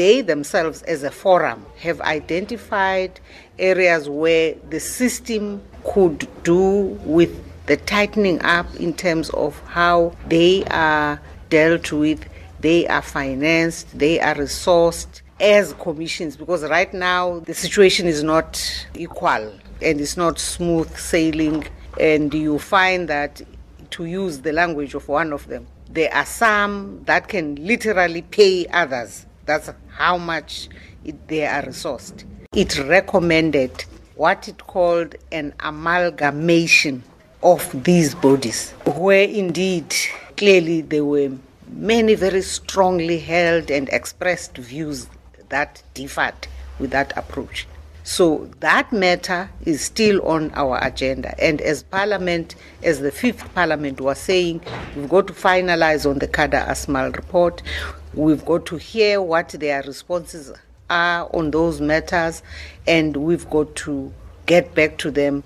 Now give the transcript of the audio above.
they themselves, as a forum, have identified areas where the system could do with the tightening up in terms of how they are dealt with, they are financed, they are resourced as commissions because right now the situation is not equal and it's not smooth sailing and you find that to use the language of one of them there are some that can literally pay others that's how much it, they are resourced it recommended what it called an amalgamation of these bodies, where indeed clearly there were many very strongly held and expressed views that differed with that approach. So that matter is still on our agenda. And as Parliament, as the fifth Parliament was saying, we've got to finalize on the Kader Asmal report. We've got to hear what their responses are on those matters, and we've got to get back to them